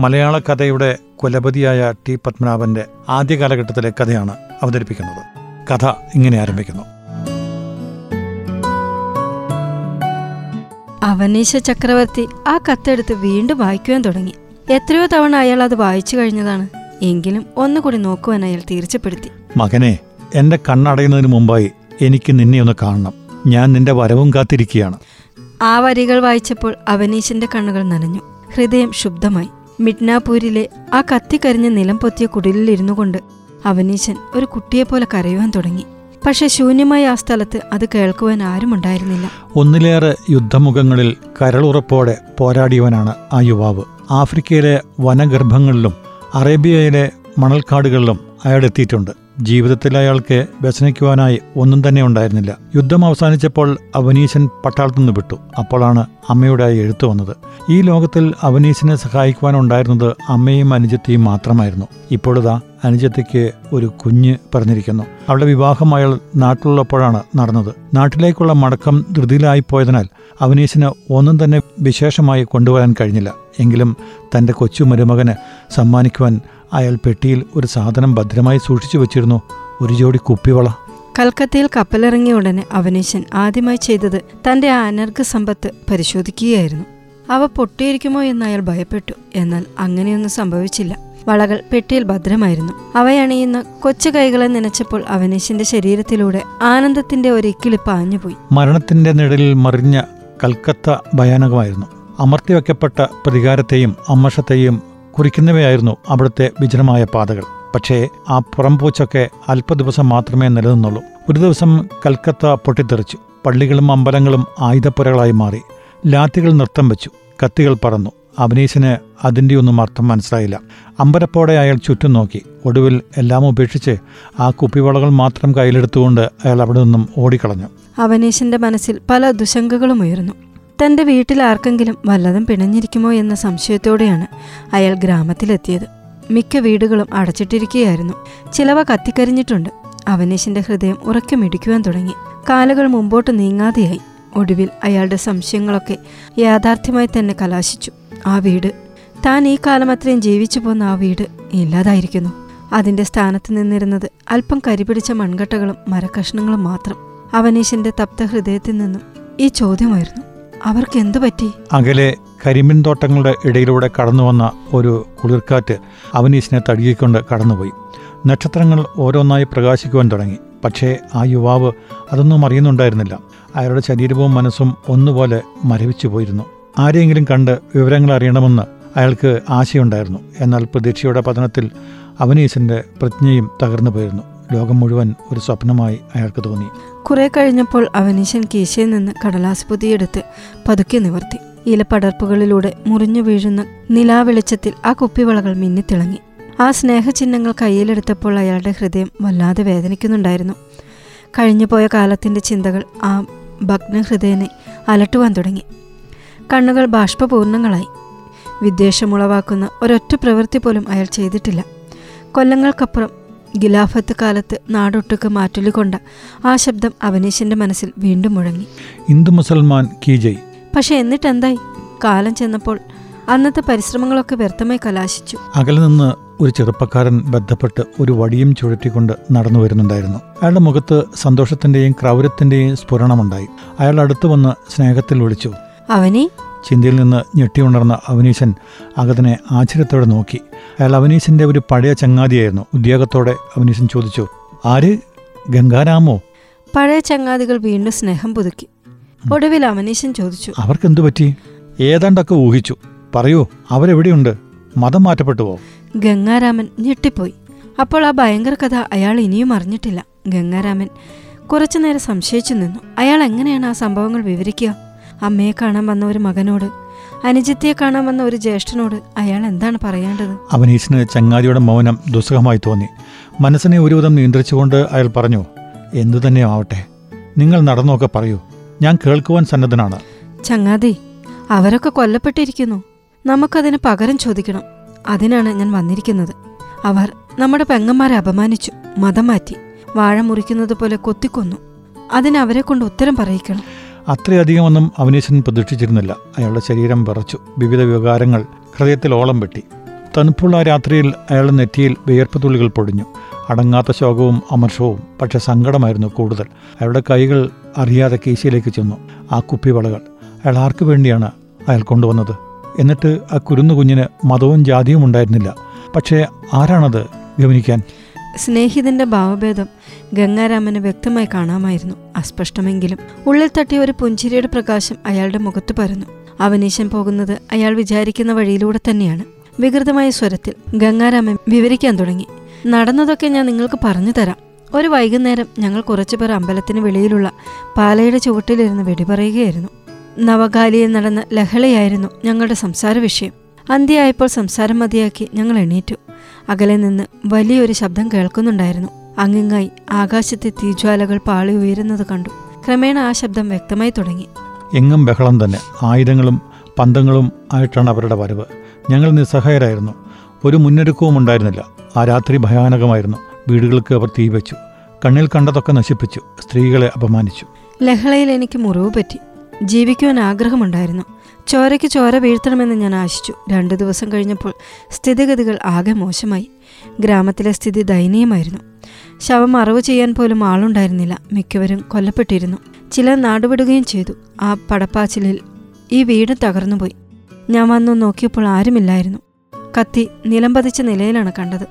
മലയാള കഥയുടെ കുലപതിയായ ടി പത്മനാഭന്റെ ആദ്യ കാലഘട്ടത്തിലെ കഥയാണ് അവതരിപ്പിക്കുന്നത്. കഥ ഇങ്ങനെ ആരംഭിക്കുന്നു. അവനീശ ചക്രവർത്തി ആ കത്തെടുത്ത് വീണ്ടും വായിക്കുവാൻ തുടങ്ങി. എത്രയോ തവണ അയാൾ അത് വായിച്ചു കഴിഞ്ഞതാണ്. എങ്കിലും ഒന്നുകൂടി നോക്കുവാൻ അയാൾ തീർച്ചപ്പെടുത്തി. മകനെ എന്റെ കണ്ണടയുന്നതിന് മുമ്പായി എനിക്ക് നിന്നെ ഒന്ന് കാണണം. ഞാൻ നിന്റെ വരവും കാത്തിരിക്കുകയാണ്. ആ വരികൾ വായിച്ചപ്പോൾ അവനീശന്റെ കണ്ണുകൾ നനഞ്ഞു. ഹൃദയം ശുദ്ധമായി. മിഡ്നാപൂരിലെ ആ കത്തിക്കരിഞ്ഞ നിലം പൊത്തിയ കുടിലിലിരുന്നു കൊണ്ട് അവനീശൻ ഒരു കുട്ടിയെപ്പോലെ കരയുവാൻ തുടങ്ങി. പക്ഷെ ശൂന്യമായ ആ സ്ഥലത്ത് അത് കേൾക്കുവാൻ ആരുമുണ്ടായിരുന്നില്ല ഒന്നിലേറെ യുദ്ധമുഖങ്ങളിൽ കരളുറപ്പോടെ പോരാടിയവനാണ് ആ യുവാവ്. ആഫ്രിക്കയിലെ വനഗർഭങ്ങളിലും അറേബ്യയിലെ മണൽക്കാടുകളിലും അയാൾ എത്തിയിട്ടുണ്ട്. ജീവിതത്തിൽ അയാൾക്ക് വ്യസനിക്കുവാനായി ഒന്നും തന്നെ ഉണ്ടായിരുന്നില്ല. യുദ്ധം അവസാനിച്ചപ്പോൾ അവനീശൻ പട്ടാളത്തു നിന്ന് വിട്ടു. അപ്പോഴാണ് അമ്മയുടെ എഴുത്തു വന്നത്. ഈ ലോകത്തിൽ അവനീശനെ സഹായിക്കുവാനുണ്ടായിരുന്നത് അമ്മയും അനുജത്തിയും മാത്രമായിരുന്നു. ഇപ്പോഴിതാ അനുജത്തിക്ക് ഒരു കുഞ്ഞ് പറഞ്ഞിരിക്കുന്നു അവളുടെ വിവാഹം അയാൾ നാട്ടിലുള്ളപ്പോഴാണ് നടന്നത്. നാട്ടിലേക്കുള്ള മടക്കം ധൃതിയിലായിപ്പോയതിനാൽ അവനീശന് ഒന്നും തന്നെ വിശേഷമായി കൊണ്ടുവരാൻ കഴിഞ്ഞില്ല. എങ്കിലും തന്റെ കൊച്ചു മരുമകന് സമ്മാനിക്കുവാൻ അയാൾ പെട്ടിയിൽ ഒരു സാധനം ഭദ്രമായി സൂക്ഷിച്ചു വെച്ചിരുന്നു. ഒരു ജോഡി കുപ്പിവള. കൽക്കത്തയിൽ കപ്പലിറങ്ങിയ ഉടനെ അവനീശൻ ആദ്യമായി ചെയ്തത് തന്റെ അനർഘ സമ്പത്ത് പരിശോധിക്കുകയായിരുന്നു. അവ പൊട്ടിയിരിക്കുമോ എന്ന് അയാൾ ഭയപ്പെട്ടു. എന്നാൽ അങ്ങനെയൊന്നും സംഭവിച്ചില്ല. വളകൾ പെട്ടിയിൽ ഭദ്രമായിരുന്നു. അവയണിയുന്ന കൊച്ചു കൈകളെ നനച്ചപ്പോൾ അവനീശന്റെ ശരീരത്തിലൂടെ ആനന്ദത്തിന്റെ ഒരു ഇക്കിളിപ്പ് ആഞ്ഞുപോയി മരണത്തിന്റെ നിഴലിൽ മറിഞ്ഞ കൽക്കത്ത ഭയാനകമായിരുന്നു. അമർത്തിവെക്കപ്പെട്ട പ്രതികാരത്തെയും അമ്മഷത്തെയും കുറിക്കുന്നവയായിരുന്നു അവിടുത്തെ വിജനമായ പാതകൾ. പക്ഷേ ആ പുറംപൂച്ചൊക്കെ അല്പദിവസം മാത്രമേ നിലനിന്നുള്ളൂ. ഒരു ദിവസം കൽക്കത്ത പൊട്ടിത്തെറിച്ചു. പള്ളികളും അമ്പലങ്ങളും ആയുധപ്പുരകളായി മാറി. ലാത്തികൾ നൃത്തം വെച്ചു. കത്തികൾ പറന്നു. അഭിനീശന് അതിന്റെയൊന്നും അർത്ഥം മനസ്സിലായില്ല. അമ്പരപ്പോടെ അയാൾ ചുറ്റും നോക്കി. ഒടുവിൽ എല്ലാം ഉപേക്ഷിച്ച് ആ കുപ്പിവളകൾ മാത്രം കയ്യിലെടുത്തുകൊണ്ട് അയാൾ അവിടെ നിന്നും ഓടിക്കളഞ്ഞു. അവനീഷിന്റെ മനസ്സിൽ പല ദുശങ്കകളും ഉയർന്നു. തന്റെ വീട്ടിൽ ആർക്കെങ്കിലും വല്ലതും പിണഞ്ഞിരിക്കുമോ എന്ന സംശയത്തോടെയാണ് അയാൾ ഗ്രാമത്തിലെത്തിയത്. മിക്ക വീടുകളും അടച്ചിട്ടിരിക്കുകയായിരുന്നു. ചിലവ കത്തിക്കരിഞ്ഞിട്ടുണ്ട്. അവനീശന്റെ ഹൃദയം ഉറക്കെ മിടിക്കുവാൻ തുടങ്ങി. കാലുകൾ മുമ്പോട്ട് നീങ്ങാതെയായി. ഒടുവിൽ അയാളുടെ സംശയങ്ങളൊക്കെ യാഥാർത്ഥ്യമായി തന്നെ കലാശിച്ചു. ആ വീട്. താൻ ഈ കാലം അത്രയും ജീവിച്ചു പോന്ന ആ വീട് ഇല്ലാതായിരിക്കുന്നു. അതിന്റെ സ്ഥാനത്ത് നിന്നിരുന്നത് അല്പം കരിപിടിച്ച മൺകട്ടകളും മരക്കഷ്ണങ്ങളും മാത്രം. അവനീശന്റെ തപ്ത ഹൃദയത്തിൽ നിന്നും ഈ ചോദ്യമായിരുന്നു. അവർക്ക് എന്തു പറ്റി അകലെ കരിമ്പിൻ തോട്ടങ്ങളുടെ ഇടയിലൂടെ കടന്നു വന്ന ഒരു കുളിർക്കാറ്റ് അവനീശിനെ തടികൊണ്ട് കടന്നുപോയി. നക്ഷത്രങ്ങൾ ഓരോന്നായി പ്രകാശിക്കുവാൻ തുടങ്ങി. പക്ഷേ ആ യുവാവ് അതൊന്നും അറിയുന്നുണ്ടായിരുന്നില്ല. അയാളുടെ ശരീരവും മനസ്സും ഒന്നുപോലെ മരവിച്ചു പോയിരുന്നു. ആരെയെങ്കിലും കണ്ട് വിവരങ്ങൾ അറിയണമെന്ന് അയാൾക്ക് ആശയുണ്ടായിരുന്നു. എന്നാൽ പ്രതീക്ഷയുടെ പതനത്തിൽ അവനീശന്റെ പ്രജ്ഞയും തകർന്നു പോയിരുന്നു. ലോകം മുഴുവൻ ഒരു സ്വപ്നമായി അയാൾക്ക് തോന്നി. കുറെ കഴിഞ്ഞപ്പോൾ അവനീശൻ കീശയിൽ നിന്ന് കടലാസ് പൊതിയെടുത്ത് പതുക്കെ നിവർത്തി. ഇലപ്പടർപ്പുകളിലൂടെ മുറിഞ്ഞു വീഴുന്ന നിലാവെളിച്ചത്തിൽ ആ കുപ്പിവളകൾ മിന്നിത്തിളങ്ങി ആ സ്നേഹചിഹ്നങ്ങൾ കയ്യിലെടുത്തപ്പോൾ അയാളുടെ ഹൃദയം വല്ലാതെ വേദനിക്കുന്നുണ്ടായിരുന്നു. കഴിഞ്ഞുപോയ കാലത്തിന്റെ ചിന്തകൾ ആ ഭഗ്നഹൃദയനെ അലട്ടുവാൻ തുടങ്ങി. കണ്ണുകൾ ബാഷ്പപൂർണങ്ങളായി. വിദ്വേഷമുളവാക്കുന്ന ഒരൊറ്റ പ്രവൃത്തി പോലും അയാൾ ചെയ്തിട്ടില്ല. കൊല്ലങ്ങൾക്കപ്പുറം ഗിലാഫത്ത് കാലത്ത് നാടൊട്ടുക്ക് മാറ്റൊലികൊണ്ട ആ ശബ്ദം അവനീശന്റെ മനസ്സിൽ വീണ്ടും മുഴങ്ങി. ഹിന്ദു മുസൽമാൻ കീജയ് പക്ഷെ എന്നിട്ട് എന്തായി കാലം ചെന്നപ്പോൾ അന്നത്തെ പരിശ്രമങ്ങളൊക്കെ വ്യർത്ഥമായി കലാശിച്ചു. അകലെ നിന്ന് ഒരു ചെറുപ്പക്കാരൻ ബന്ധപ്പെട്ട് ഒരു വടിയും ചുഴറ്റിക്കൊണ്ട് നടന്നു വരുന്നുണ്ടായിരുന്നു. അയാളുടെ മുഖത്ത് സന്തോഷത്തിന്റെയും ക്രൗരത്തിന്റെയും സ്ഫുരണമുണ്ടായി. അയാൾ അടുത്തു വന്ന് സ്നേഹത്തിൽ വിളിച്ചു. അവനി ചിന്തയിൽ നിന്ന് ഞെട്ടിയുണർന്ന അവനീശൻ അകതിനെ ആശ്ചര്യത്തോടെ നോക്കി. അയാൾ അവനീശന്റെ ഒരു പഴയ ചങ്ങാതിയായിരുന്നു. ഉദ്യോഗത്തോടെ അവനീശൻ ചോദിച്ചു ആര്? ഗംഗാരാമോ? പഴയ ചങ്ങാതികൾ വീണ്ടും സ്നേഹം പുതുക്കി. ഒടുവിൽ അവനീശൻ ചോദിച്ചു അവർക്ക് എന്തു പറ്റി? ഏതാണ്ടൊക്കെ ഊഹിച്ചു. പറയൂ അവരെവിടെയുണ്ട്? മതം മാറ്റപ്പെട്ടുവോ? ഗംഗാരാമൻ ഞെട്ടിപ്പോയി. അപ്പോൾ ആ ഭയങ്കര കഥ അയാൾ ഇനിയും അറിഞ്ഞിട്ടില്ല. ഗംഗാരാമൻ കുറച്ചുനേരം സംശയിച്ചു നിന്നു. അയാൾ എങ്ങനെയാണ് ആ സംഭവങ്ങൾ വിവരിക്കുക? അമ്മയെ കാണാൻ വന്ന ഒരു മകനോട് അനുജിത്തിയെ കാണാൻ വന്ന ഒരു ജ്യേഷ്ഠനോട് അയാൾ എന്താണ് പറയേണ്ടത്? അവനീഷിന് ചങ്ങാതിയുടെ മൗനം ദുസ്സഹമായി തോന്നി. മനസ്സിനെ ഒരുവിധം നിയന്ത്രിച്ചുകൊണ്ട് അയാൾ പറഞ്ഞു എന്തു തന്നെയാവട്ടെ നിങ്ങൾ നടന്നൊക്കെ പറയൂ. ഞാൻ കേൾക്കുവാൻ സന്നദ്ധനാണ്. ചങ്ങാതി അവരൊക്കെ കൊല്ലപ്പെട്ടിരിക്കുന്നു. നമുക്കതിന് പകരം ചോദിക്കണം. അതിനാണ് ഞാൻ വന്നിരിക്കുന്നത്. അവർ നമ്മുടെ പെങ്ങന്മാരെ അപമാനിച്ചു മതം മാറ്റി വാഴ മുറിക്കുന്നത് പോലെ കൊത്തിക്കൊന്നു അതിനവരെ കൊണ്ട് ഉത്തരം പറയിക്കണം. അത്രയധികമൊന്നും അവനീശൻ പ്രതീക്ഷിച്ചിരുന്നില്ല. അയാളുടെ ശരീരം വിറച്ചു. വിവിധ വികാരങ്ങൾ ഹൃദയത്തിൽ ഓളം വെട്ടി. തണുപ്പുള്ള രാത്രിയിൽ അയാളുടെ നെറ്റിയിൽ വിയർപ്പ് തുള്ളികൾ പൊടിഞ്ഞു. അടങ്ങാത്ത ശോകവും അമർഷവും പക്ഷെ സങ്കടമായിരുന്നു കൂടുതൽ. അയാളുടെ കൈകൾ അറിയാതെ കീശയിലേക്ക് ചെന്നു. ആ കുപ്പിവളകൾ. അയാൾ ആർക്കു വേണ്ടിയാണ് അയാൾ കൊണ്ടുവന്നത്? എന്നിട്ട് ആ കുരുന്നു കുഞ്ഞിന് മതവും ജാതിയും ഉണ്ടായിരുന്നില്ല. പക്ഷേ ആരാണത് ഗവനിക്കാൻ സ്നേഹിതന്റെ ഭാവഭേദം ഗംഗാരാമന് വ്യക്തമായി കാണാമായിരുന്നു. അസ്പഷ്ടമെങ്കിലും ഉള്ളിൽ തട്ടിയ ഒരു പുഞ്ചിരിയുടെ പ്രകാശം അയാളുടെ മുഖത്ത് പരന്നു. അവനീശൻ പോകുന്നത് അയാൾ വിചാരിക്കുന്ന വഴിയിലൂടെ തന്നെയാണ്. വികൃതമായ സ്വരത്തിൽ ഗംഗാരാമൻ വിവരിക്കാൻ തുടങ്ങി. നടന്നതൊക്കെ ഞാൻ നിങ്ങൾക്ക് പറഞ്ഞു തരാം. ഒരു വൈകുന്നേരം ഞങ്ങൾ കുറച്ചുപേർ അമ്പലത്തിന് വെളിയിലുള്ള പാലയുടെ ചുവട്ടിലിരുന്ന് വെടിപറയുകയായിരുന്നു നവകാലിയിൽ നടന്ന ലഹളയായിരുന്നു ഞങ്ങളുടെ സംസാര വിഷയം അന്ത്യയായപ്പോൾ സംസാരം മതിയാക്കി ഞങ്ങൾ എണീറ്റു. അകലെ നിന്ന് വലിയൊരു ശബ്ദം കേൾക്കുന്നുണ്ടായിരുന്നു. അങ്ങിങ്ങായി ആകാശത്തെ തീജ്വാലകൾ പാളി ഉയരുന്നത് കണ്ടു. ക്രമേണ ആ ശബ്ദം വ്യക്തമായി തുടങ്ങി. എങ്ങും ബഹളം തന്നെ. ആയിരങ്ങളും പന്തങ്ങളും ആയിട്ടാണ് അവരുടെ വരവ്. ഞങ്ങൾ നിസ്സഹായരായിരുന്നു. ഒരു മുന്നൊരുക്കവും ഉണ്ടായിരുന്നില്ല. ആ രാത്രി ഭയാനകമായിരുന്നു. വീടുകൾക്ക് അവർ തീ വെച്ചു. കണ്ണിൽ കണ്ടതൊക്കെ നശിപ്പിച്ചു. സ്ത്രീകളെ അപമാനിച്ചു. ലഹളയിൽ എനിക്ക് മുറിവ് പറ്റി. ജീവിക്കുവാൻ ആഗ്രഹമുണ്ടായിരുന്നു. ചോരയ്ക്ക് ചോര വീഴ്ത്തണമെന്ന് ഞാൻ ആശിച്ചു. രണ്ടു ദിവസം കഴിഞ്ഞപ്പോൾ സ്ഥിതിഗതികൾ ആകെ മോശമായി. ഗ്രാമത്തിലെ സ്ഥിതി ദയനീയമായിരുന്നു. ശവം അറിവ് ചെയ്യാൻ പോലും ആളുണ്ടായിരുന്നില്ല. മിക്കവരും കൊല്ലപ്പെട്ടിരുന്നു. ചിലർ നാടുവിടുകയും ചെയ്തു. ആ പടപ്പാച്ചിലിൽ ഈ വീട് തകർന്നുപോയി. ഞാൻ വന്നു നോക്കിയപ്പോൾ ആരുമില്ലായിരുന്നു. കത്തി നിലം പതിച്ച നിലയിലാണ് കണ്ടത്.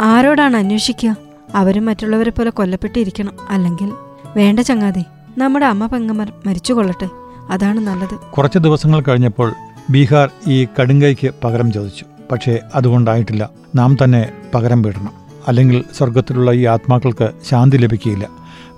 ആരോടാണ് അന്വേഷിക്കുക? അവരും മറ്റുള്ളവരെ പോലെ കൊല്ലപ്പെട്ടിരിക്കണം. അല്ലെങ്കിൽ വേണ്ട ചങ്ങാതി നമ്മുടെ അമ്മ പെങ്ങന്മാർ മരിച്ചുകൊള്ളട്ടെ. അതാണ് നല്ലത്. കുറച്ച് ദിവസങ്ങൾ കഴിഞ്ഞപ്പോൾ ബീഹാർ ഈ കടുങ്കൈക്ക് പകരം ചോദിച്ചു. പക്ഷേ അതുകൊണ്ടായിട്ടില്ല. നാം തന്നെ പകരം വീടണം. അല്ലെങ്കിൽ സ്വർഗത്തിലുള്ള ഈ ആത്മാക്കൾക്ക് ശാന്തി ലഭിക്കുകയില്ല.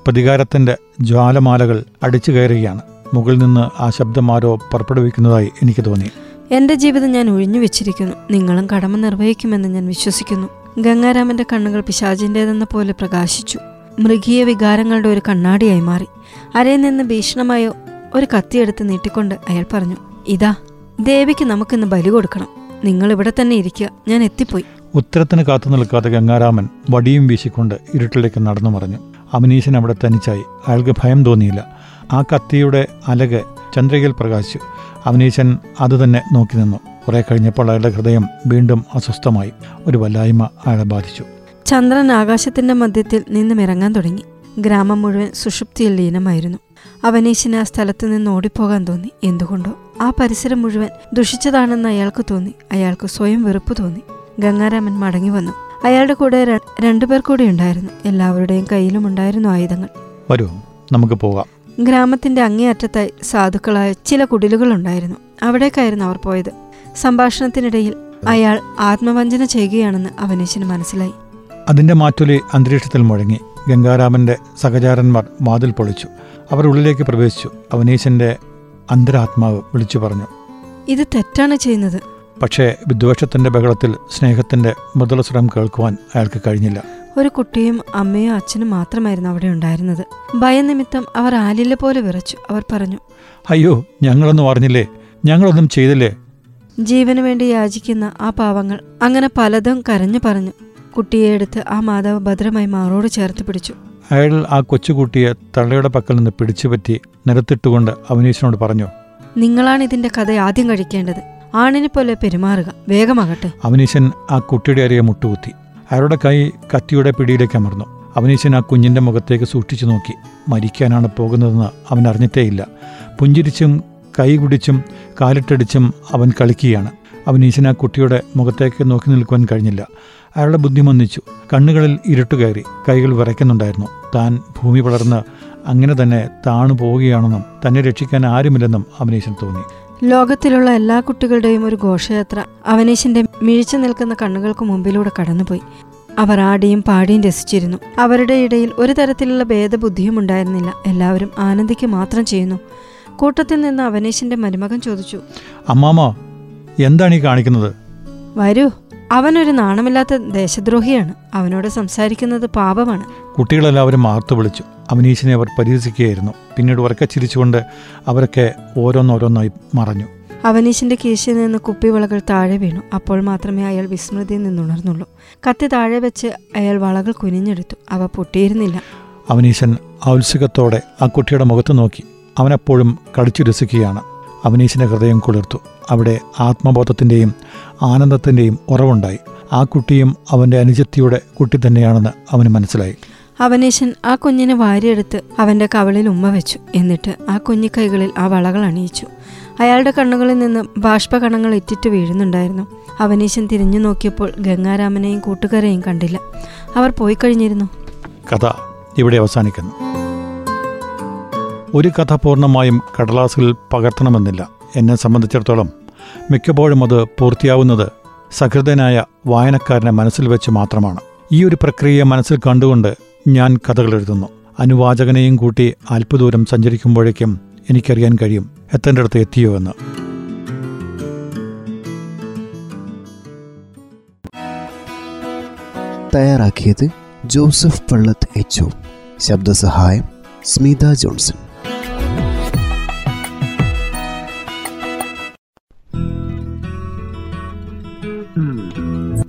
പ്രതികാരത്തിന്റെ ജ്വാലമാലകൾ അടിച്ചു കയറുകയാണ്. മുകളിൽ നിന്ന് ആ ശബ്ദമാരോ ആരോ പുറപ്പെടുവിക്കുന്നതായി എനിക്ക് തോന്നി. എന്റെ ജീവിതം ഞാൻ ഒഴിഞ്ഞു വെച്ചിരിക്കുന്നു. നിങ്ങളും കടമ നിർവഹിക്കുമെന്ന് ഞാൻ വിശ്വസിക്കുന്നു. ഗംഗാരാമന്റെ കണ്ണുകൾ പിശാചിന്റെതെന്ന പോലെ പ്രകാശിച്ചു. മൃഗീയ വികാരങ്ങളുടെ ഒരു കണ്ണാടിയായി മാറി. അരയിൽ നിന്ന് ഭീഷണമായോ ഒരു കത്തിയെടുത്ത് നീട്ടിക്കൊണ്ട് അയാൾ പറഞ്ഞു ഇതാ ദേവിക്ക് നമുക്കിന്ന് ബലി കൊടുക്കണം. നിങ്ങൾ ഇവിടെ തന്നെ ഇരിക്കുക. ഞാൻ എത്തിപ്പോയി. ഉത്തരത്തിന് കാത്തു നിൽക്കാത്ത ഗംഗാരാമൻ വടിയും വീശിക്കൊണ്ട് ഇരുട്ടിലേക്ക് നടന്നു മറഞ്ഞു. അമിനീശൻ അവിടെ തനിച്ചായി. അയാൾക്ക് ഭയം തോന്നിയില്ല. ആ കത്തിയുടെ അലക് ചന്ദ്രികയിൽ പ്രകാശിച്ചു. അവനീശൻ അത് തന്നെ നോക്കി നിന്നു. കുറെ കഴിഞ്ഞപ്പോൾ അയാളുടെ ഹൃദയം വീണ്ടും അസ്വസ്ഥമായി. ഒരു വല്ലായ്മ അയാളെ ബാധിച്ചു. ചന്ദ്രൻ ആകാശത്തിന്റെ മധ്യത്തിൽ നിന്നും ഇറങ്ങാൻ തുടങ്ങി. ഗ്രാമം മുഴുവൻ സുഷുപ്തിയിൽ ലീനമായിരുന്നു. അവനീശിന് ആ സ്ഥലത്ത് നിന്ന് ഓടിപ്പോകാൻ തോന്നി. എന്തുകൊണ്ടോ? ആ പരിസരം മുഴുവൻ ദുഷിച്ചതാണെന്ന് അയാൾക്ക് തോന്നി. അയാൾക്ക് സ്വയം വെറുപ്പ് തോന്നി. ഗംഗാരാമൻ മടങ്ങി വന്നു. അയാളുടെ കൂടെ രണ്ടുപേർ കൂടി ഉണ്ടായിരുന്നു. എല്ലാവരുടെയും കയ്യിലും ഉണ്ടായിരുന്നു ആയുധങ്ങൾ. വരൂ നമുക്ക് പോകാം. ഗ്രാമത്തിന്റെ അങ്ങേയറ്റത്തായി സാധുക്കളായ ചില കുടിലുകൾ ഉണ്ടായിരുന്നു. അവിടേക്കായിരുന്നു അവർ പോയത്. സംഭാഷണത്തിനിടയിൽ അയാൾ ആത്മവഞ്ചന ചെയ്യുകയാണെന്ന് അവനീശിന് മനസ്സിലായി. അതിന്റെ മാറ്റൊലി അന്തരീക്ഷത്തിൽ മുഴങ്ങി. ഗംഗാരാമന്റെ സഹചാരന്മാർ വാതിൽ പൊളിച്ചു. അവർ ഉള്ളിലേക്ക് പ്രവേശിച്ചു. അവനീശന്റെ അന്തരാത്മാവ് വിളിച്ചു പറഞ്ഞു ഇത് തെറ്റാണ് ചെയ്യുന്നത്. പക്ഷേ വിദ്വേഷത്തിന്റെ ബഹളത്തിൽ സ്നേഹത്തിന്റെ മൃദുലസ്വരം കേൾക്കുവാൻ അയാൾക്ക് കഴിഞ്ഞില്ല. ഒരു കുട്ടിയും അമ്മയും അച്ഛനും മാത്രമായിരുന്നു അവിടെ ഉണ്ടായിരുന്നത്. ഭയനിമിത്തം അവർ ആലില പോലെ വിറച്ചു. അവർ പറഞ്ഞു അയ്യോ ഞങ്ങളൊന്നും അറിഞ്ഞില്ലേ? ഞങ്ങളൊന്നും ചെയ്തില്ലേ? ജീവന് വേണ്ടി യാചിക്കുന്ന ആ പാവങ്ങൾ അങ്ങനെ പലതും കരഞ്ഞു പറഞ്ഞു. കുട്ടിയെ എടുത്ത് ആ മാതാവ് ഭദ്രമായി മാറോട് ചേർത്ത് പിടിച്ചു. അയാൾ ആ കൊച്ചുകുട്ടിയെ തള്ളയുടെ പക്കൽ നിന്ന് പിടിച്ചുപറ്റി നിരത്തിട്ടുകൊണ്ട് അവനീശനോട് പറഞ്ഞു നിങ്ങളാണ് ഇതിന്റെ കഥ ആദ്യം കഴിക്കേണ്ടത്. ആണിനെ പോലെ പെരുമാറുക. വേഗമാകട്ടെ. അവനീശൻ ആ കുട്ടിയുടെ അരികെ മുട്ടുകുത്തി. അയാളുടെ കൈ കത്തിയുടെ പിടിയിലേക്ക് അമർന്നു. അവനീശൻ ആ കുഞ്ഞിന്റെ മുഖത്തേക്ക് സൂക്ഷിച്ചു നോക്കി. മരിക്കാനാണ് പോകുന്നതെന്ന് അവൻ അറിഞ്ഞിട്ടേയില്ല. പുഞ്ചിരിച്ചും കൈകുടിച്ചും കാലിട്ടടിച്ചും അവൻ കളിക്കുകയാണ്. അവനീശൻ ആ കുട്ടിയുടെ മുഖത്തേക്ക് നോക്കി നിൽക്കുവാൻ കഴിഞ്ഞില്ല. അയാളുടെ ബുദ്ധി മന്ദിച്ചു. കണ്ണുകളിൽ ഇരുട്ടുകയറി കൈകൾ വിറയ്ക്കുന്നുണ്ടായിരുന്നു. താൻ ഭൂമി വളർന്ന് അങ്ങനെ തന്നെ താണു പോവുകയാണെന്നും തന്നെ രക്ഷിക്കാൻ ആരുമില്ലെന്നും അവനീശൻ തോന്നി. ലോകത്തിലുള്ള എല്ലാ കുട്ടികളുടെയും ഒരു ഘോഷയാത്ര. അവനീശന്റെ മിഴിച്ചു നിൽക്കുന്ന കണ്ണുകൾക്ക് മുമ്പിലൂടെ കടന്നുപോയി. അവർ ആടിയും പാടിയും രസിച്ചിരുന്നു. അവരുടെ ഇടയിൽ ഒരു തരത്തിലുള്ള ഭേദബുദ്ധിയും ഉണ്ടായിരുന്നില്ല. എല്ലാവരും ആനന്ദിക്ക് മാത്രം ചെയ്യുന്നു. കൂട്ടത്തിൽ നിന്ന് അവനീശന്റെ മരുമകൻ ചോദിച്ചു അമ്മാമ എന്താണ് ഈ കാണിക്കുന്നത്? വരൂ. അവനൊരു നാണമില്ലാത്ത ദേശദ്രോഹിയാണ്. അവനോട് സംസാരിക്കുന്നത് പാപമാണ്. കുട്ടികളെല്ലാവരും മാർത്തു വിളിച്ചു. അവനീശിനെ അവർ പരിഹസിക്കുകയായിരുന്നു. പിന്നീട് ഉറക്കെ ചിരിച്ചുകൊണ്ട് അവരൊക്കെ ഓരോന്നോരോന്നായി മറഞ്ഞു. അവനീശിന്റെ കീശയിൽ നിന്ന് കുപ്പിവളകൾ താഴെ വീണു. അപ്പോൾ മാത്രമേ അയാൾ വിസ്മൃതിയിൽ നിന്നുണർന്നുള്ളൂ. കത്തി താഴെ വെച്ച് അയാൾ വളകൾ കുനിഞ്ഞെടുത്തു. അവ പൊട്ടിയിരുന്നില്ല. അവനീശൻ ഔത്സുകത്തോടെ ആ കുട്ടിയുടെ മുഖത്ത് നോക്കി. അവനെപ്പോഴും കടിച്ചു രസിക്കുകയാണ്. അവനീശിന്റെ ഹൃദയം കുളിർത്തു. അവിടെ ആത്മബോധത്തിന്റെയും ആനന്ദത്തിന്റെയും ഉറവുണ്ടായി. ആ കുട്ടിയും അവന്റെ അനുജത്തിയുടെ കുട്ടി തന്നെയാണെന്ന് അവന് മനസ്സിലായി. അവനേശൻ ആ കുഞ്ഞിനെ വാരിയെടുത്ത് അവന്റെ കവളിൽ ഉമ്മ വെച്ചു. എന്നിട്ട് ആ കുഞ്ഞിക്കൈകളിൽ ആ വളകൾ അണിയിച്ചു. അയാളുടെ കണ്ണുകളിൽ നിന്ന് ബാഷ്പകണങ്ങൾ ഇറ്റിറ്റ് വീഴുന്നുണ്ടായിരുന്നു. അവനീശൻ തിരിഞ്ഞു നോക്കിയപ്പോൾ ഗംഗാരാമനെയും കൂട്ടുകാരെയും കണ്ടില്ല. അവർ പോയി കഴിഞ്ഞിരുന്നു. കഥ ഇവിടെ അവസാനിക്കുന്നു. ഒരു കഥ പൂർണമായും കടലാസിൽ പകർത്തണമെന്നില്ല. എന്നെ സംബന്ധിച്ചിടത്തോളം മിക്കപ്പോഴും അത് പൂർത്തിയാവുന്നത് സഹൃദയനായ വായനക്കാരനെ മനസ്സിൽ വെച്ച് മാത്രമാണ്. ഈ ഒരു പ്രക്രിയ മനസ്സിൽ കണ്ടുകൊണ്ട് ഞാൻ കഥകൾ എഴുതുന്നു. അനുവാചകനെയും കൂട്ടി അല്പദൂരം സഞ്ചരിക്കുമ്പോഴേക്കും എനിക്കറിയാൻ കഴിയും എത്തേണ്ടടുത്ത് എത്തിയോ എന്ന്. തയ്യാറാക്കിയത് ജോസഫ് പള്ളത്ത് എച്ച് ശബ്ദസഹായം സ്മിത ജോൺസൺ.